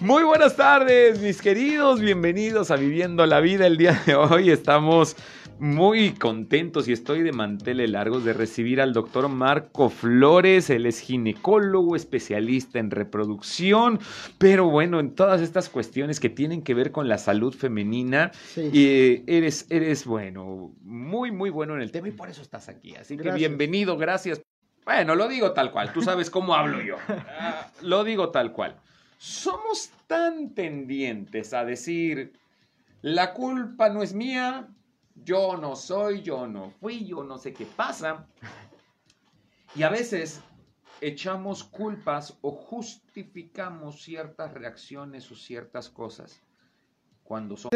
Muy buenas tardes, mis queridos, bienvenidos a Viviendo la Vida. El día de hoy estamos muy contentos y estoy de manteles largos de recibir al doctor Marco Flores. Él es ginecólogo, especialista en reproducción, pero bueno, en todas estas cuestiones que tienen que ver con la salud femenina. Sí. Y eh, eres, eres, bueno, muy, muy bueno en el tema y por eso estás aquí. Así que bienvenido, gracias. Bueno, lo digo tal cual, tú sabes cómo hablo yo. Ah, lo digo tal cual. Somos tan tendientes a decir, la culpa no es mía, yo no soy, yo no fui, yo no sé qué pasa. Y a veces echamos culpas o justificamos ciertas reacciones o ciertas cosas cuando son...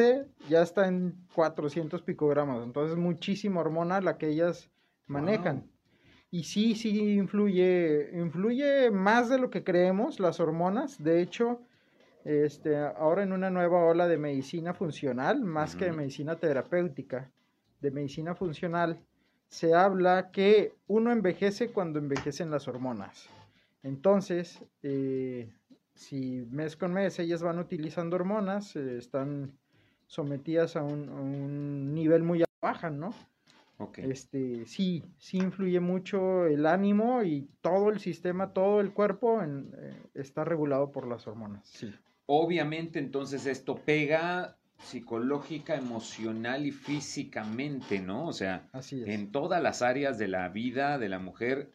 Ya está en 400 picogramos, entonces muchísima hormona la que ellas manejan. Wow. Y sí, sí influye, influye más de lo que creemos las hormonas. De hecho, este, ahora en una nueva ola de medicina funcional, más que de medicina terapéutica, de medicina funcional, se habla que uno envejece cuando envejecen las hormonas. Entonces, eh, si mes con mes ellas van utilizando hormonas, eh, están sometidas a un, a un nivel muy baja, ¿no? Este, sí, sí influye mucho el ánimo y todo el sistema, todo el cuerpo en- eh, está regulado por las hormonas. Sí. Obviamente entonces esto pega psicológica, emocional y físicamente, ¿no? O sea, Así es. en todas las áreas de la vida de la mujer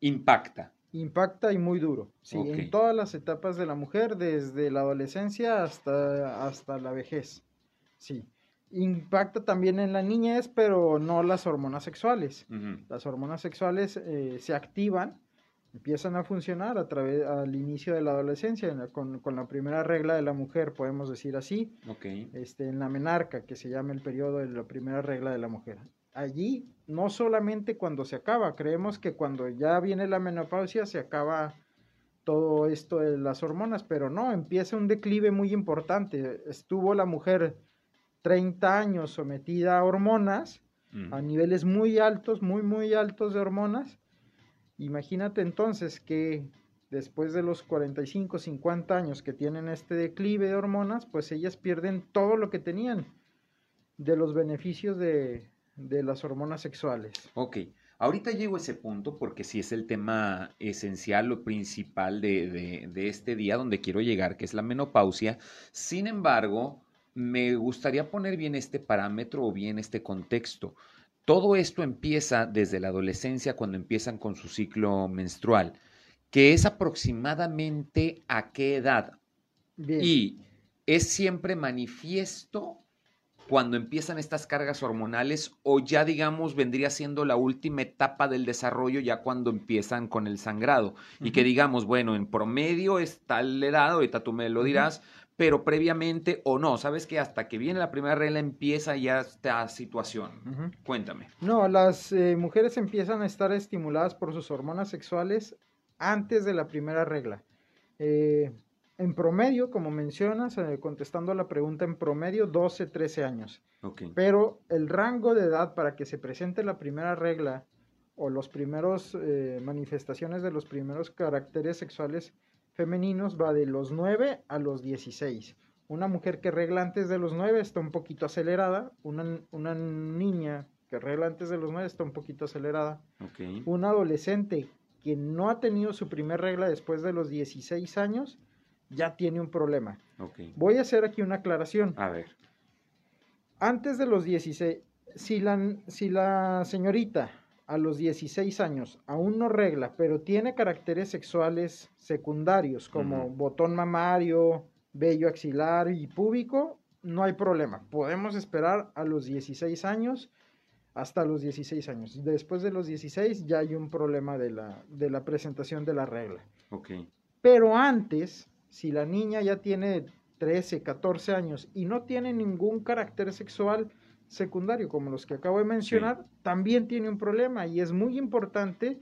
impacta. Impacta y muy duro. Sí, en todas las etapas de la mujer, desde la adolescencia hasta, hasta la vejez. Sí. Impacta también en la niñez, pero no las hormonas sexuales. Las hormonas sexuales eh, se activan, empiezan a funcionar a través al inicio de la adolescencia, la- con, con la primera regla de la mujer, podemos decir así, Ok. este, en la menarca, que se llama el periodo de la primera regla de la mujer. Allí, no solamente cuando se acaba, creemos que cuando ya viene la menopausia se acaba todo esto de las hormonas, pero no, empieza un declive muy importante. Estuvo la mujer 30 años sometida a hormonas, Mm. a niveles muy altos, muy, muy altos de hormonas. Imagínate entonces que después de los 45, 50 años que tienen este declive de hormonas, pues ellas pierden todo lo que tenían de los beneficios de, de las hormonas sexuales. Ok, ahorita llego a ese punto porque sí es el tema esencial o principal de, de- de este día donde quiero llegar, que es la menopausia. Sin embargo, me gustaría poner bien este parámetro o bien este contexto. Todo esto empieza desde la adolescencia cuando empiezan con su ciclo menstrual, que es aproximadamente a qué edad. Bien. Y es siempre manifiesto cuando empiezan estas cargas hormonales o ya digamos vendría siendo la última etapa del desarrollo ya cuando empiezan con el sangrado y que digamos, bueno, en promedio es tal edad, ahorita tú me lo dirás, pero previamente o no, sabes que hasta que viene la primera regla empieza ya esta situación. Cuéntame. No, las eh, mujeres empiezan a estar estimuladas por sus hormonas sexuales antes de la primera regla. Eh, en promedio, como mencionas, eh, contestando a la pregunta, en promedio 12, 13 años. Pero el rango de edad para que se presente la primera regla o los primeros manifestaciones de los primeros caracteres sexuales femeninos va de los 9 a los 16. Una mujer que regla antes de los 9 está un poquito acelerada. Una, una niña que regla antes de los 9 está un poquito acelerada. Un adolescente que no ha tenido su primer regla después de los 16 años ya tiene un problema. Voy a hacer aquí una aclaración A ver. antes de los 16, si la, si la señorita a los 16 años aún no regla, pero tiene caracteres sexuales secundarios como botón mamario, vello axilar y púbico, no hay problema. Podemos esperar a los 16 años hasta los 16 años. Después de los 16 ya hay un problema de la, de la presentación de la regla. Ok. Pero antes, si la niña ya tiene 13, 14 años y no tiene ningún carácter sexual secundario como los que acabo de mencionar, también tiene un problema y es muy importante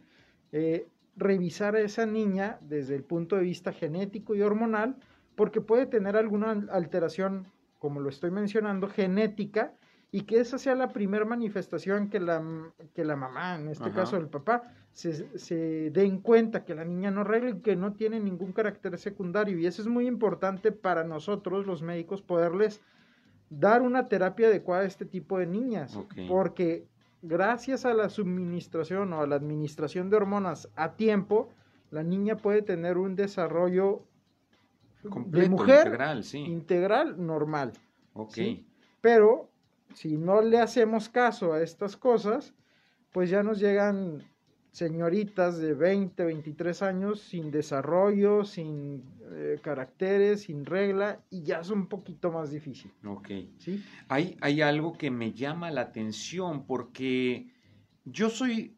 eh, revisar a esa niña desde el punto de vista genético y hormonal porque puede tener alguna alteración, como lo estoy mencionando, genética y que esa sea la primera manifestación que la, que la mamá, en este Ajá. caso el papá, se, se den cuenta que la niña no regla y que no tiene ningún carácter secundario. Y eso es muy importante para nosotros, los médicos, poderles dar una terapia adecuada a este tipo de niñas. Porque gracias a la suministración o a la administración de hormonas a tiempo, la niña puede tener un desarrollo Completo, de mujer integral, sí. integral normal. Ok. sí. Pero si no le hacemos caso a estas cosas, pues ya nos llegan señoritas de 20, 23 años sin desarrollo, sin eh, caracteres, sin regla, y ya es un poquito más difícil, ok. ¿sí? Hay, hay algo que me llama la atención porque yo soy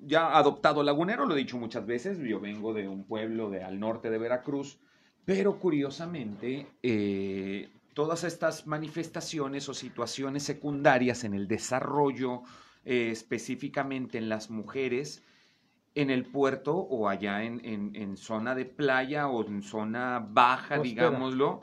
ya adoptado lagunero, lo he dicho muchas veces, yo vengo de un pueblo de, al norte de Veracruz, pero curiosamente eh, todas estas manifestaciones o situaciones secundarias en el desarrollo, eh, específicamente en las mujeres, en el puerto o allá en, en- en zona de playa o en zona baja, digámoslo,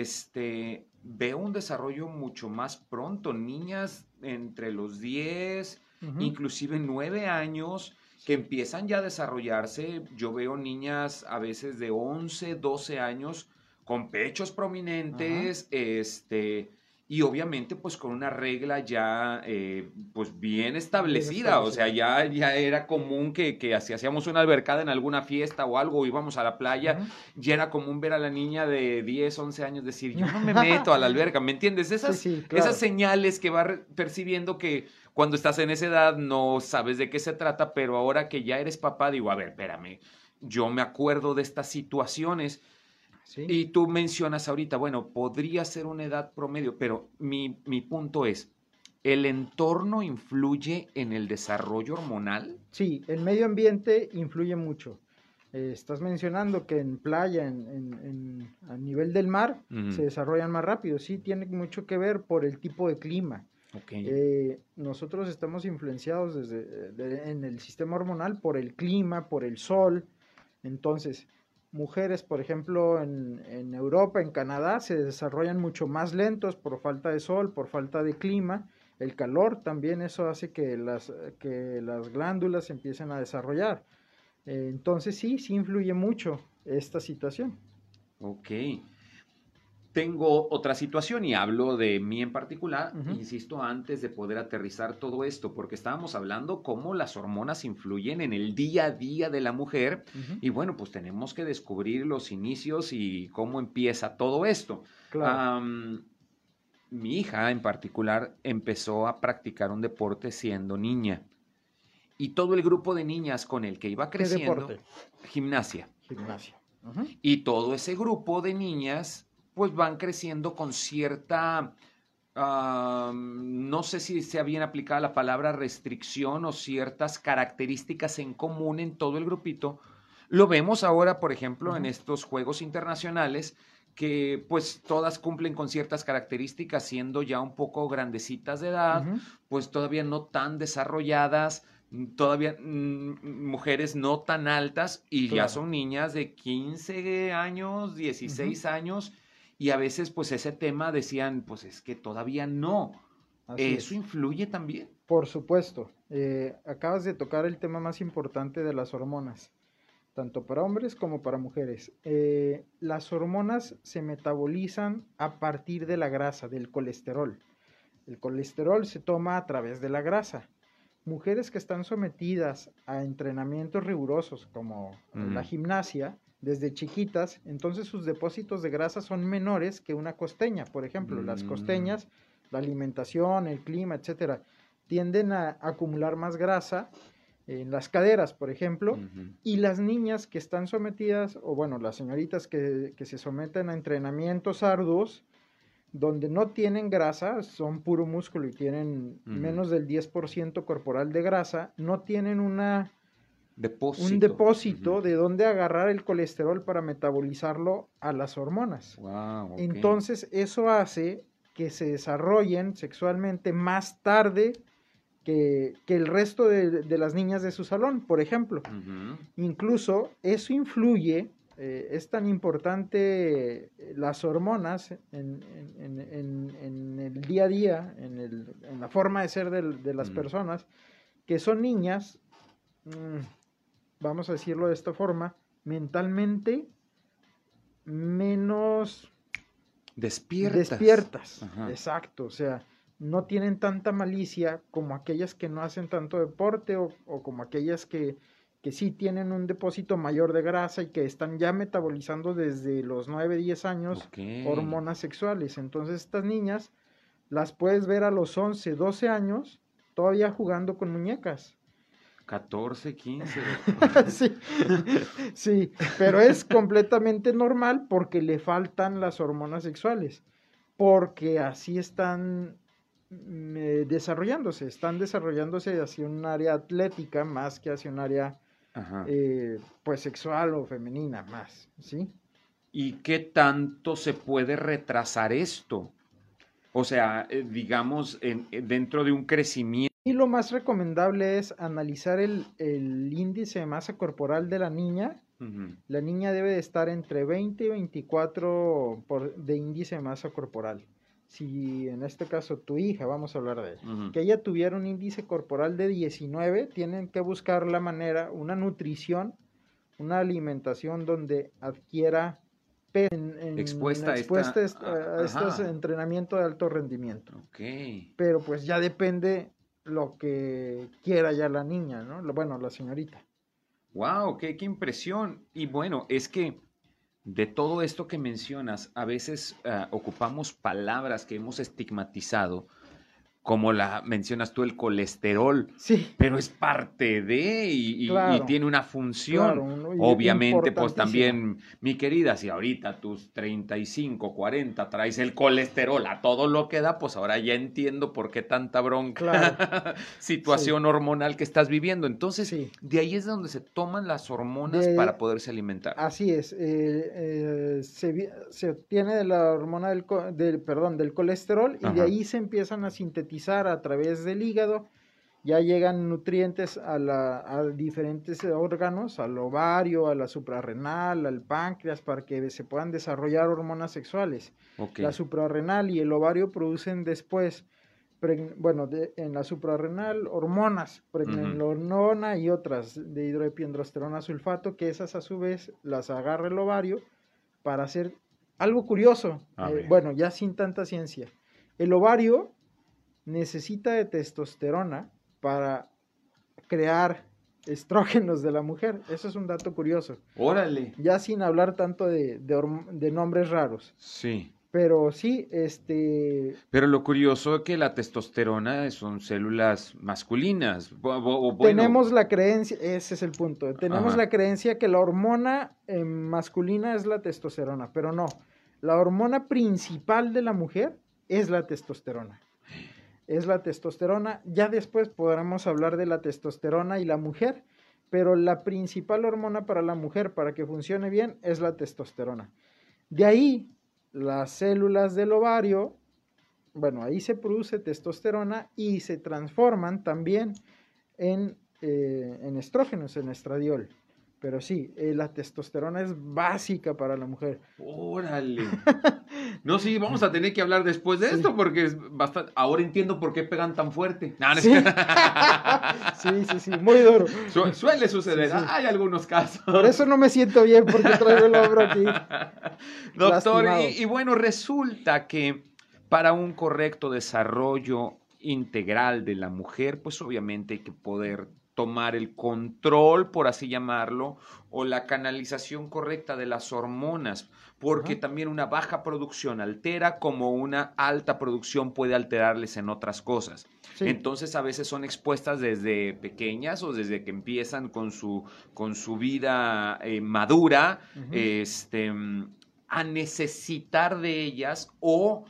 este, veo un desarrollo mucho más pronto. Niñas entre los 10, Ujú. inclusive 9 años, que empiezan ya a desarrollarse. Yo veo niñas a veces de 11, 12 años con pechos prominentes, este, y obviamente pues con una regla ya eh, pues bien establecida, o sea, ya, ya era común que, que si hacíamos una albercada en alguna fiesta o algo, íbamos a la playa, Ujú. ya era común ver a la niña de 10, 11 años decir, yo no me meto a la alberca, ¿me entiendes? Esas, Sí, sí, claro. esas señales que va percibiendo que cuando estás en esa edad no sabes de qué se trata, pero ahora que ya eres papá, digo, a ver, espérame, yo me acuerdo de estas situaciones Sí. y tú mencionas ahorita, bueno, podría ser una edad promedio, pero mi, mi punto es, ¿el entorno influye en el desarrollo hormonal? Sí, el medio ambiente influye mucho. Eh, estás mencionando que en playa, en, en- en- a nivel del mar, se desarrollan más rápido. Sí, tiene mucho que ver por el tipo de clima. Ok. Eh, nosotros estamos influenciados desde, de- en el sistema hormonal por el clima, por el sol. Entonces, mujeres, por ejemplo, en, en Europa, en Canadá, se desarrollan mucho más lentos por falta de sol, por falta de clima. El calor también eso hace que las, que las glándulas empiecen a desarrollar. Eh, entonces sí, sí influye mucho esta situación. Ok. Tengo otra situación y hablo de mí en particular, insisto, antes de poder aterrizar todo esto, porque estábamos hablando cómo las hormonas influyen en el día a día de la mujer y bueno, pues tenemos que descubrir los inicios y cómo empieza todo esto. Claro. Mi hija en particular empezó a practicar un deporte siendo niña y todo el grupo de niñas con el que iba ¿Qué creciendo, deporte? gimnasia. Gimnasio. Ujú, Y todo ese grupo de niñas, pues van creciendo con cierta, ah, no sé si sea bien aplicada la palabra restricción o ciertas características en común en todo el grupito. Lo vemos ahora, por ejemplo, en Ujú. estos Juegos Internacionales, que pues todas cumplen con ciertas características, siendo ya un poco grandecitas de edad, ujú. pues todavía no tan desarrolladas, todavía mm, mujeres no tan altas y ya Claro. son niñas de 15 años, 16 años y a veces pues ese tema decían, pues es que todavía no. Así ¿Eso es. influye también? Por supuesto, eh, acabas de tocar el tema más importante de las hormonas, tanto para hombres como para mujeres. Eh, las hormonas se metabolizan a partir de la grasa, del colesterol. El colesterol se toma a través de la grasa. Mujeres que están sometidas a entrenamientos rigurosos como la gimnasia, desde chiquitas, entonces sus depósitos de grasa son menores que una costeña, por ejemplo. Las Mm. costeñas, la alimentación, el clima, etcétera, tienden a acumular más grasa en las caderas, por ejemplo, y las niñas que están sometidas, o bueno, las señoritas que, que se someten a entrenamientos arduos, donde no tienen grasa, son puro músculo y tienen menos del 10% corporal de grasa, no tienen una, Depósito. un depósito de donde agarrar el colesterol para metabolizarlo a las hormonas. Entonces, eso hace que se desarrollen sexualmente más tarde que, que el resto de, de las niñas de su salón, por ejemplo. Incluso eso influye eh, es tan importante eh, las hormonas en, en- en- en el día a día, en, el- en la forma de ser de, las personas, que son niñas, mm, vamos a decirlo de esta forma, mentalmente menos Despiertas. despiertas. Ajá. Exacto, o sea, no tienen tanta malicia como aquellas que no hacen tanto deporte o, o como aquellas que, que sí tienen un depósito mayor de grasa y que están ya metabolizando desde los 9, 10 años hormonas sexuales. Entonces estas niñas las puedes ver a los 11, 12 años todavía jugando con muñecas. 14, 15. sí, sí, pero es completamente normal porque le faltan las hormonas sexuales, porque así están mm, eh, desarrollándose, están desarrollándose hacia un área atlética más que hacia un área eh, pues sexual o femenina más, ¿sí? ¿Y qué tanto se puede retrasar esto? O sea, eh, digamos, en- dentro de un crecimiento. Y lo más recomendable es analizar el, el índice de masa corporal de la niña. La niña debe de estar entre 20 y 24 por, de índice de masa corporal. Si en este caso tu hija, vamos a hablar de ella, que ella tuviera un índice corporal de 19, tienen que buscar la manera, una nutrición, una alimentación donde adquiera en- en- Expuesta a esta- expuesta est- a- a estos ajá. entrenamiento de alto rendimiento. Pero pues ya depende lo que quiera ya la niña, ¿no? Bueno, la señorita. Wow, qué, qué impresión. Y bueno, es que de todo esto que mencionas, a veces ah, ocupamos palabras que hemos estigmatizado, como la mencionas tú, el colesterol, Sí. pero es parte de y, y- y Claro. tiene una función. Claro, y- Obviamente, pues también, mi querida, si ahorita tus 35, 40 traes el colesterol a todo lo que da, pues ahora ya entiendo por qué tanta bronca, situación hormonal que estás viviendo. Entonces, Sí. de ahí es donde se toman las hormonas De- para poderse alimentar. Así es, eh, eh, se, se obtiene de la hormona del, del- perdón, del colesterol y de ahí se empiezan a sintetizar a través del hígado, ya llegan nutrientes a, la- a diferentes órganos, al ovario, a la suprarrenal, al páncreas, para que se puedan desarrollar hormonas sexuales. La suprarrenal y el ovario producen después, bueno, de- en la suprarrenal hormonas, pregnenolona y otras de hidroepiandrosterona sulfato, que esas a su vez las agarra el ovario para hacer algo curioso, eh, bueno, ya sin tanta ciencia. El ovario necesita de testosterona para crear estrógenos de la mujer. Eso es un dato curioso. Órale. Ya sin hablar tanto de, de nombres raros. Sí. Pero sí, este, Pero lo curioso es que la testosterona son células masculinas. Bueno, tenemos la creencia, ese es el punto, tenemos Ajá. la creencia que la hormona eh, masculina es la testosterona, pero no, la hormona principal de la mujer es la testosterona. Es la testosterona, ya después podremos hablar de la testosterona y la mujer, pero la principal hormona para la mujer, para que funcione bien, es la testosterona. De ahí, las células del ovario, bueno, ahí se produce testosterona y se transforman también en, eh, en estrógenos, en estradiol. Pero sí, eh, la testosterona es básica para la mujer. Órale. No, sí, vamos a tener que hablar después de Sí. esto porque es bastante. Ahora entiendo por qué pegan tan fuerte. No, no es Sí. sí, sí, sí, muy duro. Su- suele suceder. Sí. Hay algunos casos. Por eso no me siento bien, porque traigo el hombro aquí. Doctor, y, y bueno, resulta que para un correcto desarrollo integral de la mujer, pues obviamente hay que poder tomar el control, por así llamarlo, o la canalización correcta de las hormonas, porque también una baja producción altera como una alta producción puede alterarles en otras cosas. Sí, Entonces a veces son expuestas desde pequeñas o desde que empiezan con su, con su vida eh, madura este, a necesitar de ellas o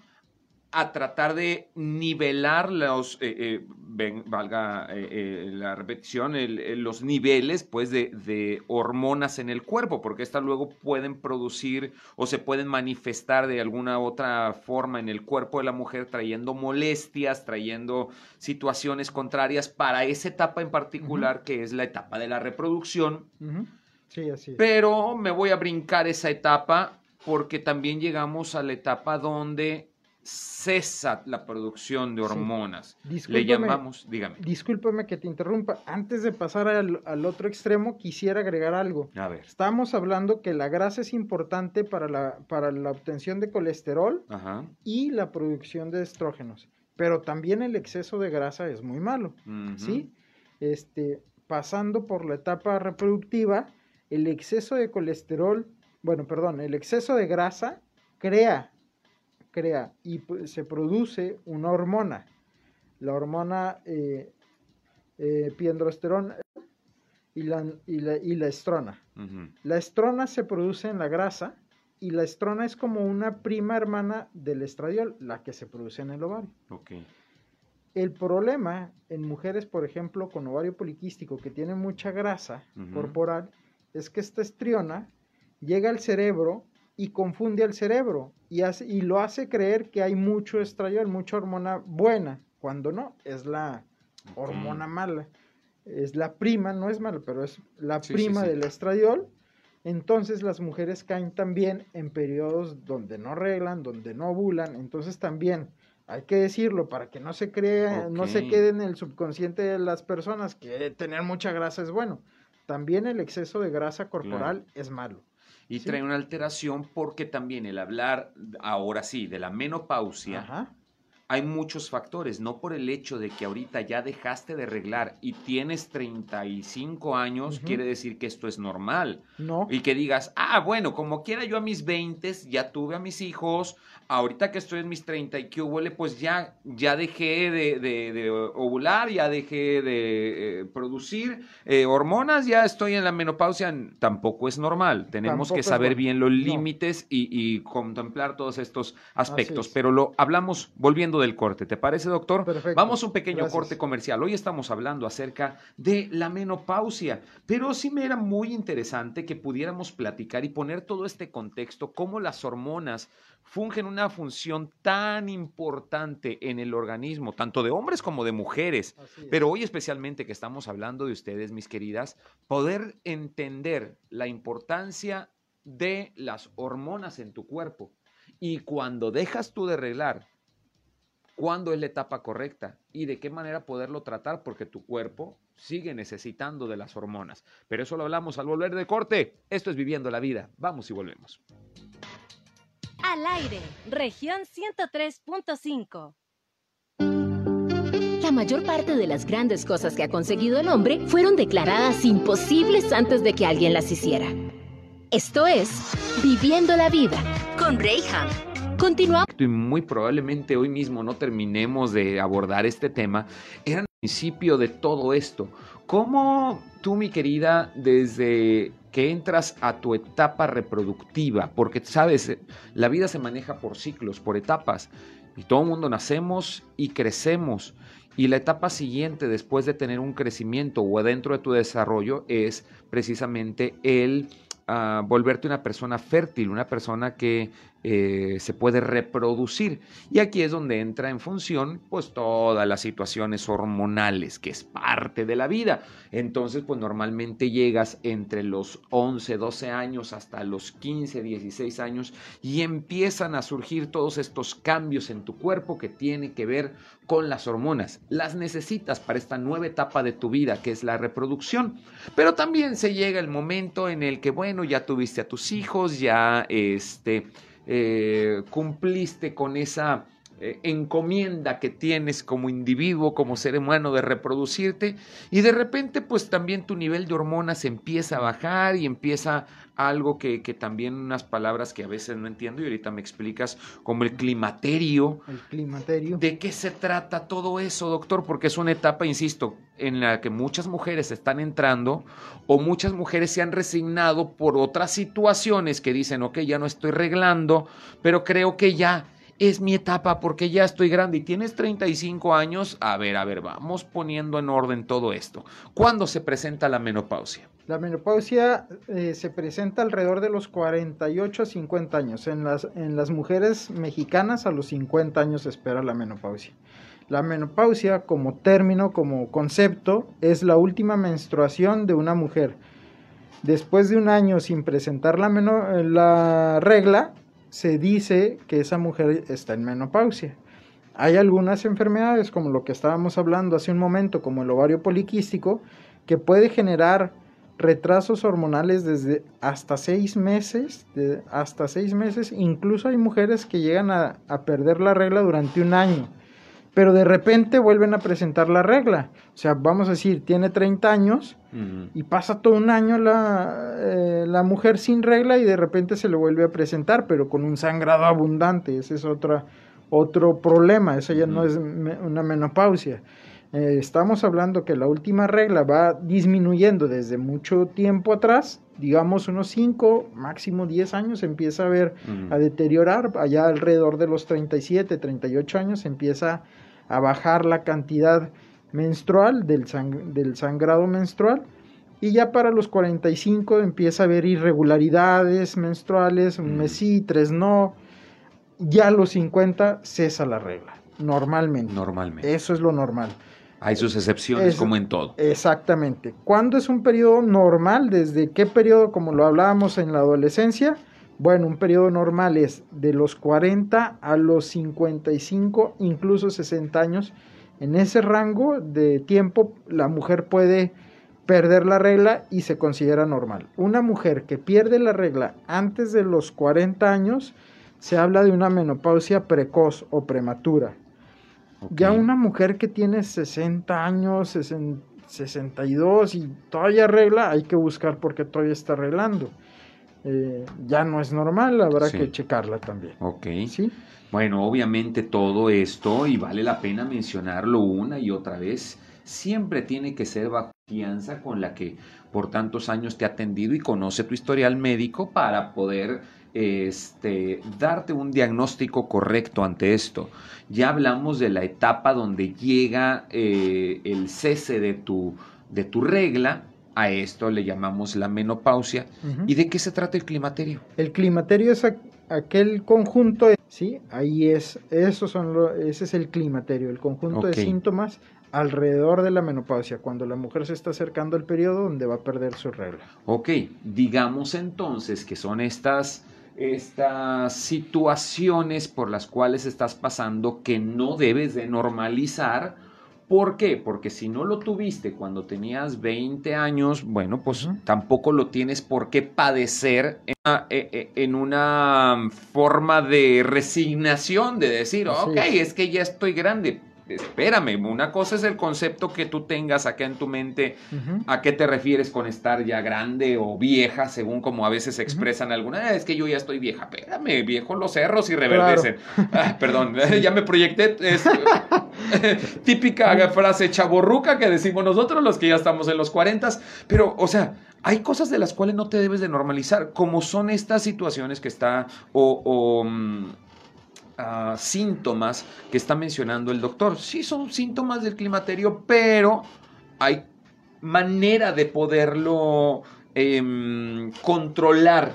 a tratar de nivelar los, eh, eh, ven- valga eh, la repetición, el- los niveles pues de, de hormonas en el cuerpo, porque estas luego pueden producir o se pueden manifestar de alguna otra forma en el cuerpo de la mujer, trayendo molestias, trayendo situaciones contrarias para esa etapa en particular, que es la etapa de la reproducción. Sí, así es. Pero me voy a brincar esa etapa porque también llegamos a la etapa donde cesa la producción de Sí. hormonas. Le llamamos, dígame. Discúlpame que te interrumpa. Antes de pasar al, al otro extremo, quisiera agregar algo. A ver. Estamos hablando que la grasa es importante para la, para la obtención de colesterol Ajá. y la producción de estrógenos. Pero también el exceso de grasa es muy malo. ¿sí? Este, pasando por la etapa reproductiva, el exceso de colesterol, bueno, perdón, el exceso de grasa crea, crea y se produce una hormona, la hormona eh, eh, piendrosterona y la, y, la, y la estrona. La estrona se produce en la grasa y la estrona es como una prima hermana del estradiol, la que se produce en el ovario. El problema en mujeres, por ejemplo, con ovario poliquístico que tienen mucha grasa corporal, es que esta estriona llega al cerebro y confunde al cerebro y, hace- y lo hace creer que hay mucho estradiol, mucha hormona buena, cuando no, es la hormona mala. Es la prima, no es mala, pero es la Sí, prima sí. del estradiol. Entonces las mujeres caen también en periodos donde no arreglan, donde no ovulan. Entonces también hay que decirlo para que no se crea, no se quede en el subconsciente de las personas que tener mucha grasa es bueno. También el exceso de grasa corporal es malo. Y Sí. trae una alteración porque también el hablar, ahora sí, de la menopausia, Ajá. Hay muchos factores, no por el hecho de que ahorita ya dejaste de arreglar y tienes 35 años, Ujú. quiere decir que esto es normal. No. Y que digas, ah, bueno, como quiera yo a mis 20 ya tuve a mis hijos, ahorita que estoy en mis 30 y que huele, pues ya, ya dejé de, de- de ovular, ya dejé de eh, producir eh, hormonas, ya estoy en la menopausia, Tampoco es normal. Tenemos Tampoco que saber bien los No. límites y, y contemplar todos estos aspectos. es. Pero lo hablamos volviendo del corte. ¿Te parece, doctor? Perfecto. Vamos a un pequeño Gracias. corte comercial. Hoy estamos hablando acerca de la menopausia, pero sí me era muy interesante que pudiéramos platicar y poner todo este contexto, cómo las hormonas fungen una función tan importante en el organismo, tanto de hombres como de mujeres. Pero hoy especialmente que estamos hablando de ustedes, mis queridas, poder entender la importancia de las hormonas en tu cuerpo y cuando dejas tú de arreglar, cuándo es la etapa correcta y de qué manera poderlo tratar porque tu cuerpo sigue necesitando de las hormonas. Pero eso lo hablamos al volver de corte. Esto es Viviendo la Vida. Vamos y volvemos. Al aire, región 103.5. La mayor parte de las grandes cosas que ha conseguido el hombre fueron declaradas imposibles antes de que alguien las hiciera. Esto es Viviendo la Vida con Rayham. Continuamos. y muy probablemente hoy mismo no terminemos de abordar este tema, era el principio de todo esto. ¿Cómo tú, mi querida, desde que entras a tu etapa reproductiva, porque sabes, la vida se maneja por ciclos, por etapas, y todo el mundo nacemos y crecemos, y la etapa siguiente después de tener un crecimiento o dentro de tu desarrollo es precisamente el ah, volverte una persona fértil, una persona que eh, se puede reproducir. Y aquí es donde entra en función pues todas las situaciones hormonales, que es parte de la vida. Entonces pues normalmente llegas entre los 11, 12 años hasta los 15, 16 años y empiezan a surgir todos estos cambios en tu cuerpo que tienen que ver con las hormonas. Las necesitas para esta nueva etapa de tu vida, que es la reproducción. Pero también se llega el momento en el que, bueno, ya tuviste a tus hijos, ya este, eh, cumpliste con esa eh, encomienda que tienes como individuo, como ser humano de reproducirte y de repente pues también tu nivel de hormonas empieza a bajar y empieza algo que, que también unas palabras que a veces no entiendo y ahorita me explicas como el climaterio. El climaterio. ¿De qué se trata todo eso, doctor? Porque es una etapa, insisto, en la que muchas mujeres están entrando o muchas mujeres se han resignado por otras situaciones que dicen, ok, ya no estoy reglando, pero creo que ya es mi etapa porque ya estoy grande y tienes 35 años. A ver, a ver, vamos poniendo en orden todo esto. ¿Cuándo se presenta la menopausia? La menopausia eh, se presenta alrededor de los 48 a 50 años. En las, en las mujeres mexicanas a los 50 años se espera la menopausia. La menopausia como término, como concepto, es la última menstruación de una mujer. después de un año sin presentar la, la regla, se dice que esa mujer está en menopausia. Hay algunas enfermedades, como lo que estábamos hablando hace un momento, como el ovario poliquístico, que puede generar retrasos hormonales desde hasta seis meses, hasta seis meses. Incluso hay mujeres que llegan a, perder la regla durante un año, pero de repente vuelven a presentar la regla. O sea, vamos a decir, tiene 30 años y pasa todo un año la, eh, la mujer sin regla y de repente se le vuelve a presentar, pero con un sangrado abundante. Ese es otra otro problema, eso ya no es una menopausia. Eh, estamos hablando que la última regla va disminuyendo desde mucho tiempo atrás, digamos unos 5, máximo 10 años, empieza a ver, a deteriorar, allá alrededor de los 37, 38 años empieza a bajar la cantidad menstrual del, del sangrado menstrual y ya para los 45 empieza a haber irregularidades menstruales, un mes sí, tres no, ya a los 50 cesa la regla, normalmente. Normalmente. Eso es lo normal. Hay sus excepciones como en todo. Exactamente. ¿Cuándo es un periodo normal? ¿Desde qué periodo, como lo hablábamos en la adolescencia? Bueno, un periodo normal es de los 40 a los 55, incluso 60 años. En ese rango de tiempo la mujer puede perder la regla y se considera normal. Una mujer que pierde la regla antes de los 40 años se habla de una menopausia precoz o prematura. Ya una mujer que tiene 60 años, 62 y todavía arregla, hay que buscar porque todavía está arreglando. Eh, ya no es normal, habrá que checarla también. Ok. ¿Sí? Bueno, obviamente todo esto, y vale la pena mencionarlo una y otra vez, siempre tiene que ser bajo confianza con la que por tantos años te ha atendido y conoce tu historial médico para poder este, darte un diagnóstico correcto ante esto. Ya hablamos de la etapa donde llega eh, el cese de tu, de tu regla, a esto le llamamos la menopausia. ¿Y de qué se trata el climaterio? El climaterio es aquel conjunto, sí, ahí es, eso son ese es el climaterio, el conjunto de síntomas alrededor de la menopausia, cuando la mujer se está acercando al periodo donde va a perder su regla. Ok, digamos entonces que son estas estas situaciones por las cuales estás pasando que no debes de normalizar. ¿Por qué? Porque si no lo tuviste cuando tenías 20 años, bueno, pues tampoco lo tienes por qué padecer en una, e, e, en una forma de resignación, de decir, ok, es que ya estoy grande espérame, una cosa es el concepto que tú tengas acá en tu mente, a qué te refieres con estar ya grande o vieja, según como a veces expresan algunas, ah, es que yo ya estoy vieja, espérame, viejo los cerros y reverdecen. Ah, perdón, ya me proyecté, es típica frase chaborruca que decimos nosotros los que ya estamos en los cuarentas, pero, o sea, hay cosas de las cuales no te debes de normalizar, como son estas situaciones que está, o, mm, síntomas que está mencionando el doctor. Sí, son síntomas del climaterio, pero hay manera de poderlo em, controlar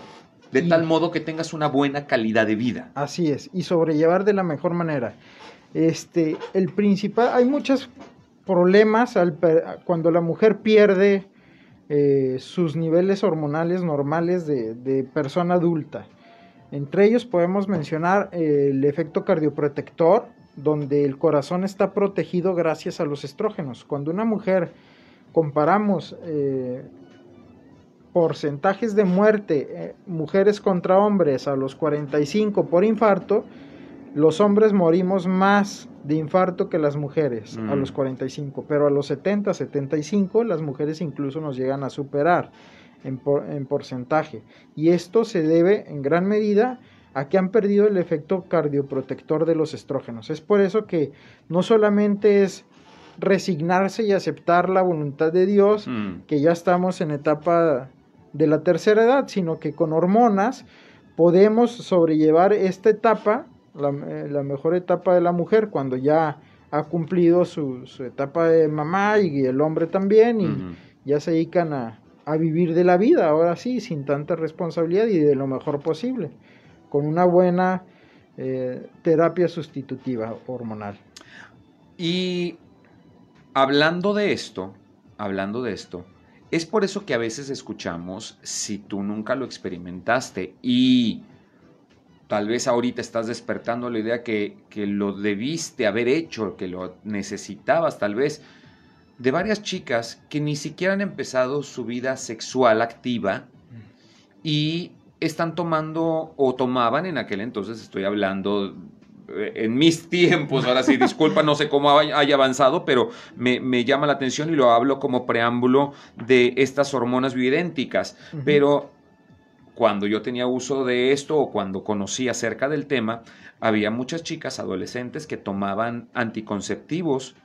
de tal modo que tengas una buena calidad de vida. Así es, y sobrellevar de la mejor manera. Este, el principal, hay muchos problemas al, cuando la mujer pierde eh, sus niveles hormonales normales de, de persona adulta. Entre ellos podemos mencionar el efecto cardioprotector, donde el corazón está protegido gracias a los estrógenos. Cuando una mujer comparamos eh, porcentajes de muerte, eh, mujeres contra hombres a los 45 por infarto, los hombres morimos más de infarto que las mujeres a los 45, mm. pero a los 70, 75 las mujeres incluso nos llegan a superar en, porcentaje. Y esto se debe en gran medida a que han perdido el efecto cardioprotector de los estrógenos. Es por eso que no solamente es resignarse y aceptar la voluntad de Dios, mm. que ya estamos en etapa de la tercera edad, sino que con hormonas podemos sobrellevar esta etapa, la, eh, mejor etapa de la mujer, cuando ya ha cumplido su, etapa de mamá y el hombre también, y ya se dedican a, a vivir de la vida, ahora sí, sin tanta responsabilidad y de lo mejor posible, con una buena eh, terapia sustitutiva hormonal. Y hablando de esto, hablando de esto, Es por eso que a veces escuchamos, si tú nunca lo experimentaste y tal vez ahorita estás despertando la idea que, que lo debiste haber hecho, que lo necesitabas tal vez, de varias chicas que ni siquiera han empezado su vida sexual activa y están tomando o tomaban en aquel entonces, estoy hablando eh, en mis tiempos, ahora sí, disculpa, no sé cómo haya avanzado, pero me, me, llama la atención y lo hablo como preámbulo de estas hormonas bioidénticas. Pero cuando yo tenía uso de esto o cuando conocí acerca del tema, había muchas chicas adolescentes que tomaban anticonceptivos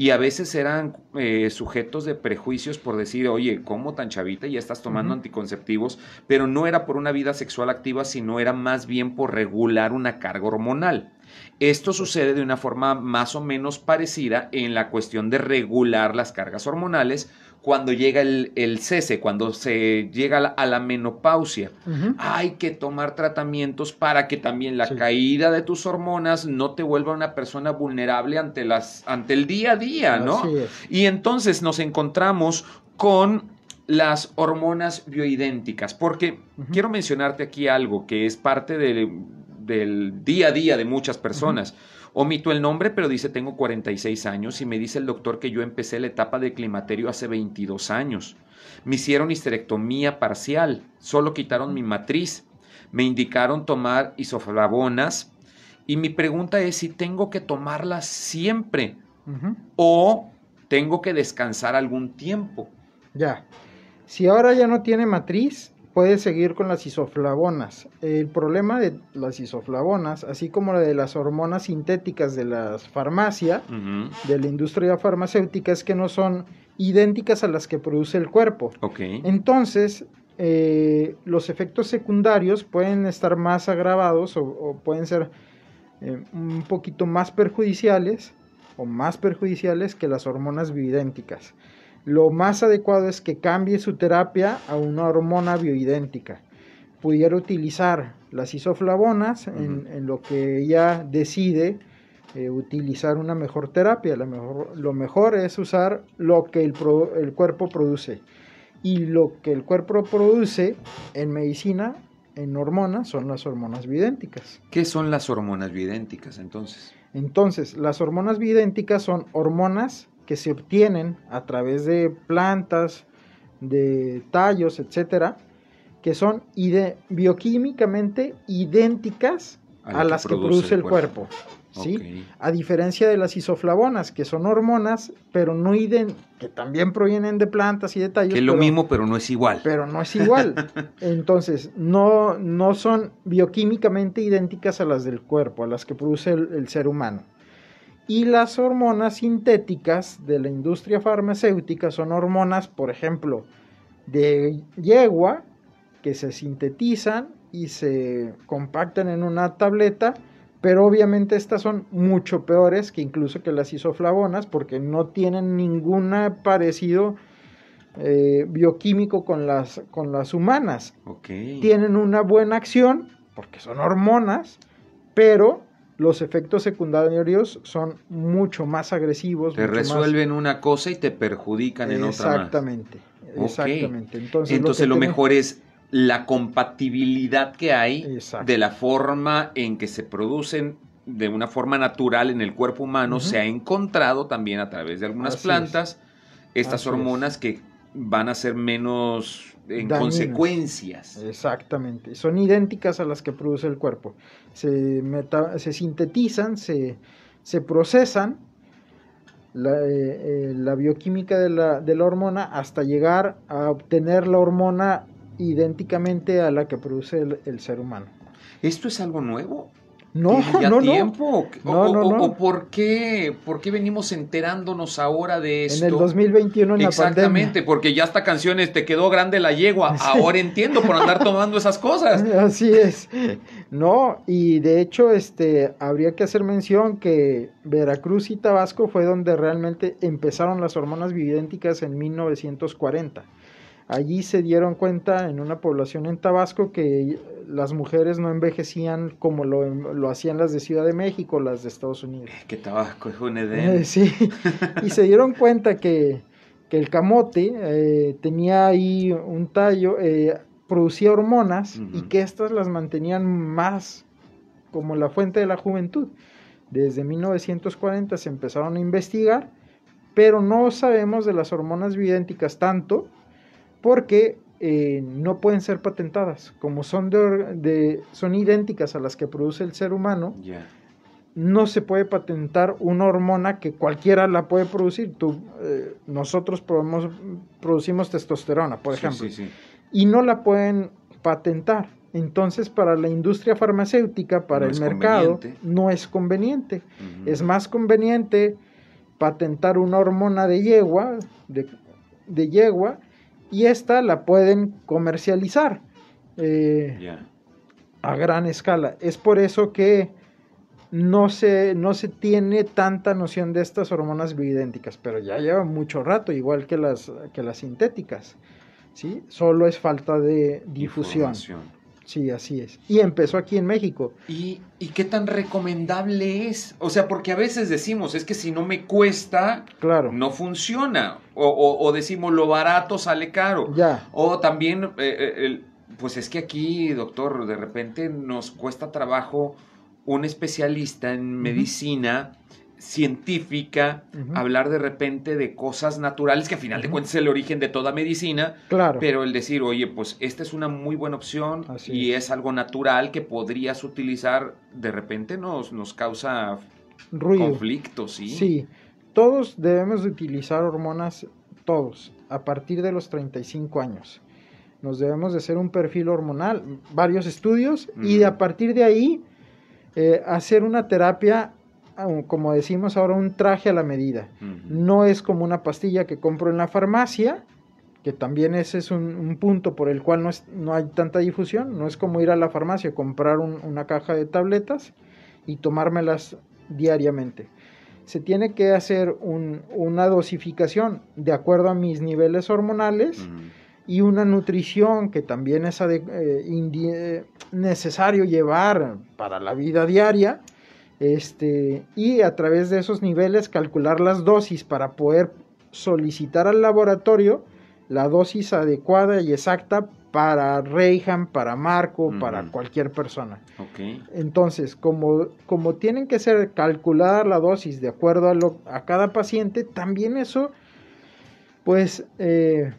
y a veces eran eh, sujetos de prejuicios por decir, oye, ¿cómo tan chavita ya estás tomando anticonceptivos? Pero no era por una vida sexual activa, sino era más bien por regular una carga hormonal. Esto sucede de una forma más o menos parecida en la cuestión de regular las cargas hormonales cuando llega el, cese, cuando se llega a la, menopausia. Hay que tomar tratamientos para que también la caída de tus hormonas no te vuelva una persona vulnerable ante, las, ante el día a día, ¿no? Y entonces nos encontramos con las hormonas bioidénticas, porque quiero mencionarte aquí algo que es parte del día a día de muchas personas. Omito el nombre, pero dice tengo 46 años y me dice el doctor que yo empecé la etapa de climaterio hace 22 años. Me hicieron histerectomía parcial, solo quitaron mi matriz, me indicaron tomar isoflavonas y mi pregunta es si tengo que tomarlas siempre o tengo que descansar algún tiempo. Ya. Si ahora ya no tiene matriz, puede seguir con las isoflavonas. El problema de las isoflavonas, así como la de las hormonas sintéticas de la farmacia, de la industria farmacéutica, es que no son idénticas a las que produce el cuerpo. Entonces, eh, los efectos secundarios pueden estar más agravados o, pueden ser eh, un poquito más perjudiciales o más perjudiciales que las hormonas bioidénticas lo más adecuado es que cambie su terapia a una hormona bioidéntica. Pudiera utilizar las isoflavonas en, lo que ella decide eh, utilizar una mejor terapia. lo mejor es usar lo que el, el cuerpo produce. Y lo que el cuerpo produce en medicina, en hormonas, son las hormonas bioidénticas. ¿Qué son las hormonas bioidénticas entonces? Entonces, las hormonas bioidénticas son hormonas que se obtienen a través de plantas, de tallos, etcétera, que son bioquímicamente idénticas a, las que produce, el cuerpo. ¿sí? A diferencia de las isoflavonas, que son hormonas, pero no idénticas, que también provienen de plantas y de tallos. Que es lo mismo, pero no es igual. Pero no es igual. Entonces, no, no son bioquímicamente idénticas a las del cuerpo, a las que produce el ser humano. Y las hormonas sintéticas de la industria farmacéutica son hormonas, por ejemplo, de yegua, que se sintetizan y se compactan en una tableta, pero obviamente estas son mucho peores que incluso que las isoflavonas porque no tienen ningún parecido eh, bioquímico con las, con las humanas. Tienen una buena acción porque son hormonas, pero los efectos secundarios son mucho más agresivos. Te resuelven una cosa y te perjudican en otra. Exactamente, exactamente. Entonces, lo, mejor es la compatibilidad que hay de la forma en que se producen de una forma natural en el cuerpo humano. Se ha encontrado también a través de algunas plantas estas hormonas que van a ser menos en consecuencias. Exactamente, son idénticas a las que produce el cuerpo. Se, se sintetizan, se, se procesan la, eh, eh, bioquímica de la, de la, hormona hasta llegar a obtener la hormona idénticamente a la que produce el ser humano. ¿Esto es algo nuevo? No, no, tiempo? No. no, no, o, por, qué, por qué venimos enterándonos ahora de esto? En el 2021 en Exactamente, porque ya hasta canciones te quedó grande la yegua. Ahora entiendo por andar tomando esas cosas. Así es. No, y de hecho, este, habría que hacer mención que Veracruz y Tabasco fue donde realmente empezaron las hormonas bioidénticas en 1940. Allí se dieron cuenta en una población en Tabasco que las mujeres no envejecían como lo, hacían las de Ciudad de México, las de Estados Unidos. que Tabasco es un Edén. sí, y se dieron cuenta que, que el camote eh, tenía ahí un tallo, eh, producía hormonas y que estas las mantenían más como la fuente de la juventud. Desde 1940 se empezaron a investigar, pero no sabemos de las hormonas bioidénticas tanto porque eh, no pueden ser patentadas. Como son, de, de- son idénticas a las que produce el ser humano, no se puede patentar una hormona que cualquiera la puede producir. Tú, eh, nosotros producimos testosterona, por ejemplo, sí, sí. y no la pueden patentar. Entonces, para la industria farmacéutica, para No el mercado, no es conveniente. Es más conveniente patentar una hormona de yegua, de, de yegua, y esta la pueden comercializar eh, a gran escala. Es por eso que no se, no se tiene tanta noción de estas hormonas bioidénticas, pero ya lleva mucho rato, igual que las, que las sintéticas. ¿sí? Solo es falta de difusión. Sí, así es. Y empezó aquí en México. ¿Y, ¿Y qué tan recomendable es? O sea, porque a veces decimos, es que si no me cuesta, Claro. no funciona. O, o- o decimos, lo barato sale caro. Ya. O también, eh, eh, pues es que aquí, doctor, de repente nos cuesta trabajo un especialista en medicina científica hablar de repente de cosas naturales que a final de cuentas es el origen de toda medicina, Claro. pero el decir, oye, pues esta es una muy buena opción Así y es. es. algo natural que podrías utilizar, de repente nos, nos causa Ruido. conflictos, ¿sí? Sí, todos debemos de utilizar hormonas, todos, a partir de los 35 años. Nos debemos de hacer un perfil hormonal, varios estudios, y de a partir de ahí eh, hacer una terapia, como decimos ahora, un traje a la medida. No es como una pastilla que compro en la farmacia, que también ese es un, un punto por el cual no, es- no hay tanta difusión. No es como ir a la farmacia, comprar un- una caja de tabletas y tomármelas diariamente. Se tiene que hacer un- una dosificación de acuerdo a mis niveles hormonales y una nutrición que también es eh, eh, necesario llevar para la vida diaria. Este, y a través de esos niveles calcular las dosis para poder solicitar al laboratorio la dosis adecuada y exacta para Reyhan, para Marco, para cualquier persona. Entonces, como, como tienen que ser calculada la dosis de acuerdo a, lo, a cada paciente, también eso, pues, eh,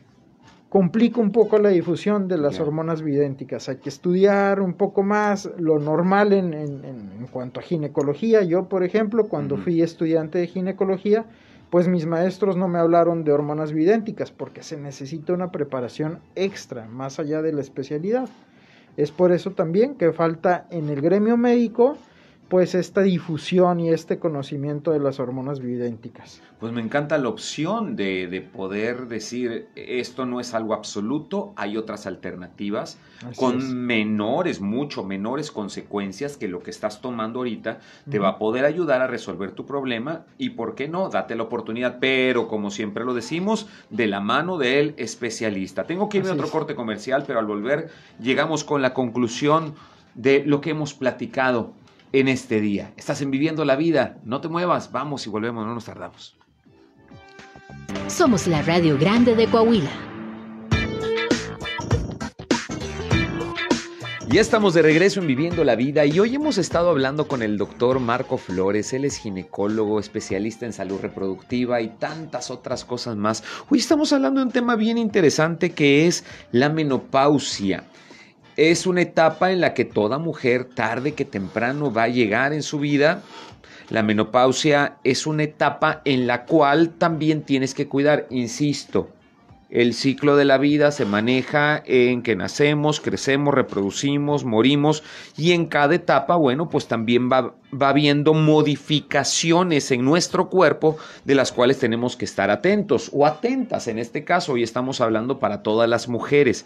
complica un poco la difusión de las hormonas bioidénticas. Hay que estudiar un poco más lo normal en, en- en- cuanto a ginecología. Yo, por ejemplo, cuando fui estudiante de ginecología, pues mis maestros no me hablaron de hormonas bioidénticas porque se necesita una preparación extra, más allá de la especialidad. Es por eso también que falta en el gremio médico pues esta difusión y este conocimiento de las hormonas bioidénticas. Pues me encanta la opción de, de poder decir, esto no es algo absoluto, hay otras alternativas Así con es. menores, mucho menores consecuencias que lo que estás tomando ahorita te va a poder ayudar a resolver tu problema y, ¿por qué no? Date la oportunidad, pero como siempre lo decimos, de la mano del especialista. Tengo que irme a otro es. corte comercial, pero al volver llegamos con la conclusión de lo que hemos platicado en este día. Estás en Viviendo la Vida, no te muevas, vamos y volvemos, no nos tardamos. Somos la Radio Grande de Coahuila. Ya estamos de regreso en Viviendo la Vida y hoy hemos estado hablando con el doctor Marco Flores. Él es ginecólogo, especialista en salud reproductiva y tantas otras cosas más. Hoy estamos hablando de un tema bien interesante que es la menopausia. Es una etapa en la que toda mujer tarde que temprano va a llegar en su vida. La menopausia es una etapa en la cual también tienes que cuidar, insisto, el ciclo de la vida se maneja en que nacemos, crecemos, reproducimos, morimos y en cada etapa, bueno, pues también va, va habiendo modificaciones en nuestro cuerpo de las cuales tenemos que estar atentos o atentas. En este caso, hoy estamos hablando para todas las mujeres.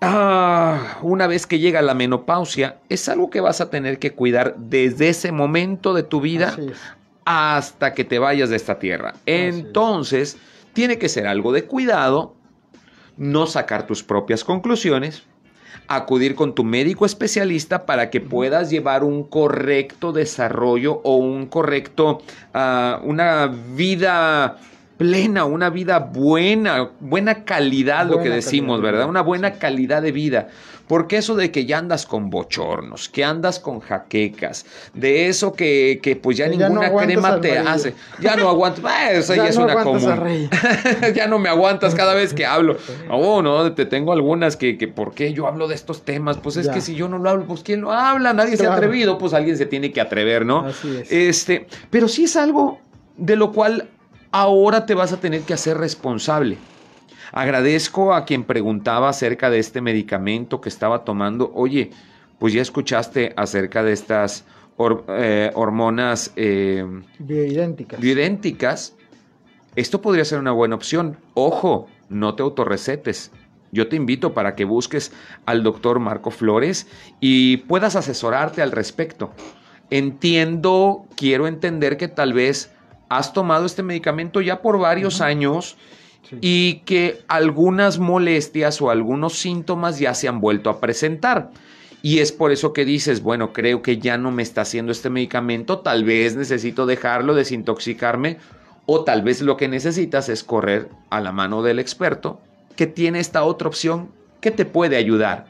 Ah, una vez que llega la menopausia, es algo que vas a tener que cuidar desde ese momento de tu vida hasta que te vayas de esta tierra. es. Entonces, tiene que ser algo de cuidado, no sacar tus propias conclusiones, acudir con tu médico especialista para que puedas llevar un correcto desarrollo o un correcto, ah, una vida plena, una vida buena, buena calidad, lo que decimos, calidad ¿verdad? Una buena sí. calidad de vida. Porque eso de que ya andas con bochornos, que andas con jaquecas, de eso que, que pues ya Que ya no ninguna aguantas crema te hace, ya no aguantas, ah, eso ya, Ya es no una común. ya no me aguantas cada vez que hablo. No, no, te tengo algunas que, que ¿por qué yo hablo de estos temas? Pues es Ya. que si yo no lo hablo, pues ¿quién lo habla? Nadie se ha atrevido, pues alguien se tiene que atrever, ¿no? Así es. Este, pero sí es algo de lo cual ahora te vas a tener que hacer responsable. Agradezco a quien preguntaba acerca de este medicamento que estaba tomando. Oye, pues ya escuchaste acerca de estas eh, hormonas eh, Bioidénticas. bioidénticas. Esto podría ser una buena opción. Ojo, no te autorrecetes. Yo te invito para que busques al doctor Marco Flores y puedas asesorarte al respecto. Entiendo, quiero entender que tal vez has tomado este medicamento ya por varios años Sí. y que algunas molestias o algunos síntomas ya se han vuelto a presentar. Y es por eso que dices, bueno, creo que ya no me está haciendo este medicamento, tal vez necesito dejarlo, desintoxicarme, o tal vez lo que necesitas es correr a la mano del experto que tiene esta otra opción que te puede ayudar.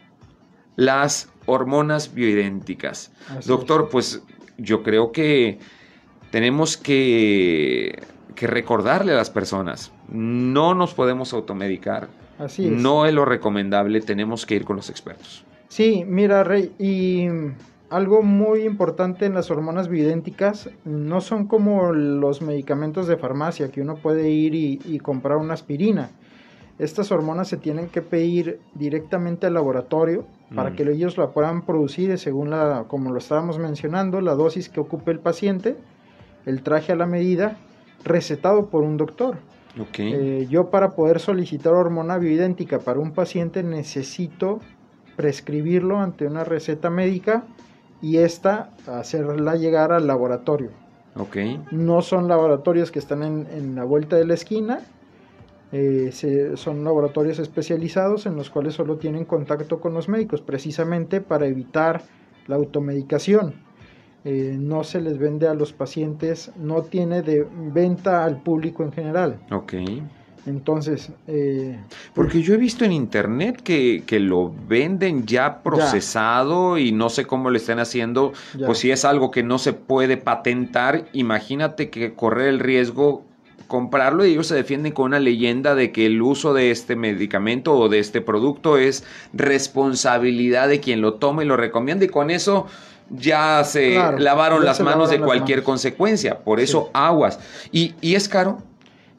Las hormonas bioidénticas. Así Doctor, es. pues yo creo que tenemos que, que recordarle a las personas, no nos podemos automedicar, Así es. no es lo recomendable, tenemos que ir con los expertos. Sí, mira, Rey, y algo muy importante en las hormonas bioidénticas no son como los medicamentos de farmacia que uno puede ir y, y comprar una aspirina. Estas hormonas se tienen que pedir directamente al laboratorio para Mm. que ellos la puedan producir según la, como lo estábamos mencionando, la dosis que ocupe el paciente, el traje a la medida, recetado por un doctor. Eh, yo para poder solicitar hormona bioidéntica para un paciente necesito prescribirlo ante una receta médica y esta hacerla llegar al laboratorio. ok. No son laboratorios que están en, en la vuelta de la esquina, eh, se- son laboratorios especializados en los cuales solo tienen contacto con los médicos, precisamente para evitar la automedicación. Eh, no se les vende a los pacientes, no tiene de venta al público en general. Ok. Entonces, eh, Porque yo he visto en internet que, que lo venden ya procesado y no sé cómo lo estén haciendo. ya. Pues si es algo que no se puede patentar, imagínate que correr el riesgo comprarlo y ellos se defienden con una leyenda de que el uso de este medicamento o de este producto es responsabilidad de quien lo toma y lo recomienda y con eso ya se Claro, lavaron ya las se manos de lavaron cualquier manos. consecuencia. Por Sí. eso aguas. ¿Y, y es caro?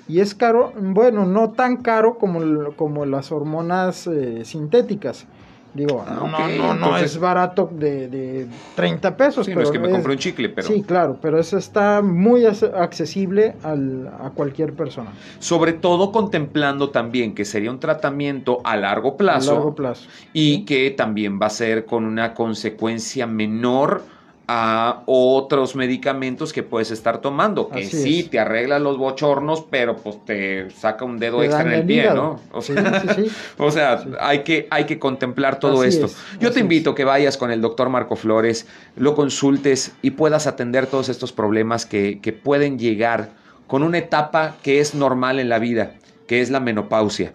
y es caro, bueno, no tan caro como, como las hormonas eh, sintéticas. Digo, Ah, no, no, no, es barato de, de 30 pesos. Sí, no es que me es- compré un chicle, pero... Sí, claro, pero eso está muy ac- accesible al- a cualquier persona. Sobre todo contemplando también que sería un tratamiento a largo plazo, A largo plazo. y que también va a ser con una consecuencia menor a otros medicamentos que puedes estar tomando, que Así sí es. te arregla los bochornos, pero pues te saca un dedo Te extra en el pie, hígado. ¿no? O sea, sí, sí. o sea, Sí. hay, que, hay que contemplar todo Así esto. es, Yo así te es. invito a que vayas con el doctor Marco Flores, lo consultes y puedas atender todos estos problemas que, que pueden llegar con una etapa que es normal en la vida, que es la menopausia.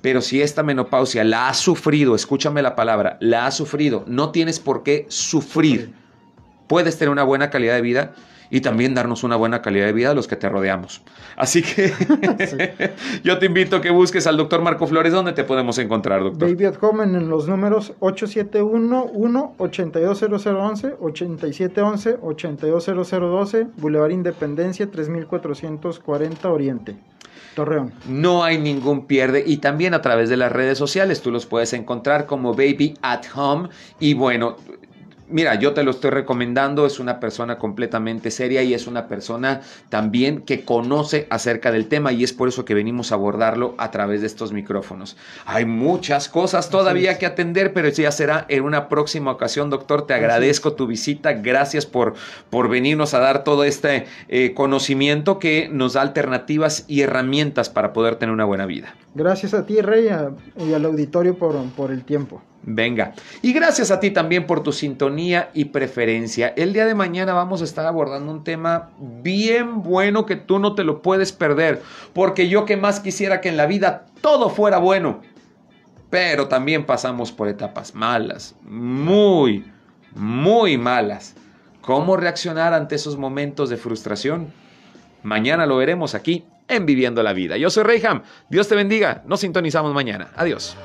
Pero si esta menopausia la has sufrido, escúchame la palabra, la has sufrido, no tienes por qué sufrir. Puedes tener una buena calidad de vida y también darnos una buena calidad de vida a los que te rodeamos. Así que yo te invito a que busques al doctor Marco Flores. ¿Dónde te podemos encontrar, doctor? Baby at Home en los números 871-1-82011, 8711-820012, Boulevard Independencia 3440 Oriente, Torreón. No hay ningún pierde y también a través de las redes sociales tú los puedes encontrar como Baby at Home y bueno, mira, yo te lo estoy recomendando, es una persona completamente seria y es una persona también que conoce acerca del tema y es por eso que venimos a abordarlo a través de estos micrófonos. Hay muchas cosas todavía que atender, pero eso ya será en una próxima ocasión, doctor. Te agradezco tu visita, gracias por, por venirnos a dar todo este eh, conocimiento que nos da alternativas y herramientas para poder tener una buena vida. Gracias a ti, Rey, a- y al auditorio por, por el tiempo. Venga. Y gracias a ti también por tu sintonía y preferencia. El día de mañana vamos a estar abordando un tema bien bueno que tú no te lo puedes perder. Porque yo que más quisiera que en la vida todo fuera bueno. Pero también pasamos por etapas malas. Muy, muy malas. ¿Cómo reaccionar ante esos momentos de frustración? Mañana lo veremos aquí en Viviendo la Vida. Yo soy Reyham. Dios te bendiga. Nos sintonizamos mañana. Adiós.